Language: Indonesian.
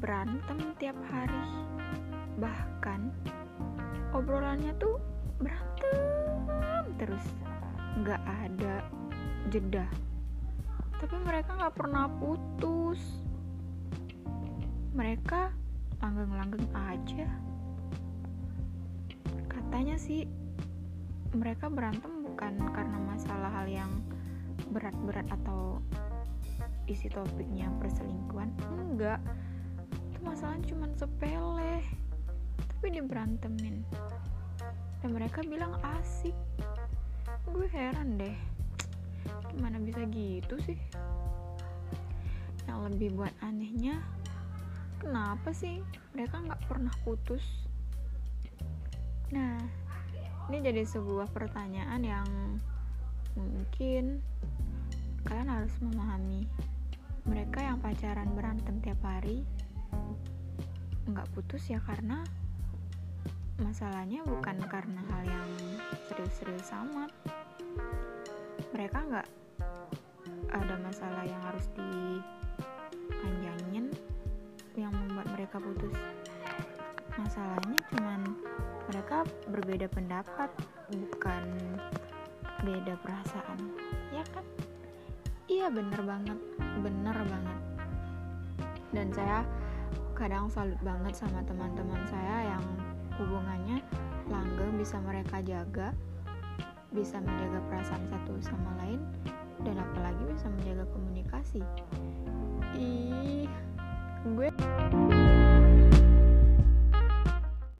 berantem tiap hari bahkan obrolannya tuh berantem terus nggak ada jeda. Tapi mereka nggak pernah putus. Mereka langgeng-langgeng aja. Katanya sih mereka berantem bukan karena masalah hal yang berat-berat atau isi topiknya perselingkuhan? Enggak. Itu masalahnya cuma sepele. Tapi diberantemin. Dan mereka bilang asik. Gue heran deh. Gimana bisa gitu sih? Yang lebih buat anehnya kenapa sih mereka nggak pernah putus? Nah ini jadi sebuah pertanyaan yang mungkin kalian harus memahami pacaran berantem tiap hari nggak putus ya karena masalahnya bukan karena hal yang serius-serius amat. Mereka nggak ada masalah yang harus dipanjangin yang membuat mereka putus. Masalahnya cuman mereka berbeda pendapat bukan beda perasaan. Ya kan? Iya bener banget bener banget dan saya kadang salut banget sama teman-teman saya yang hubungannya langgeng bisa mereka jaga bisa menjaga perasaan satu sama lain dan apalagi bisa menjaga komunikasi. Ih gue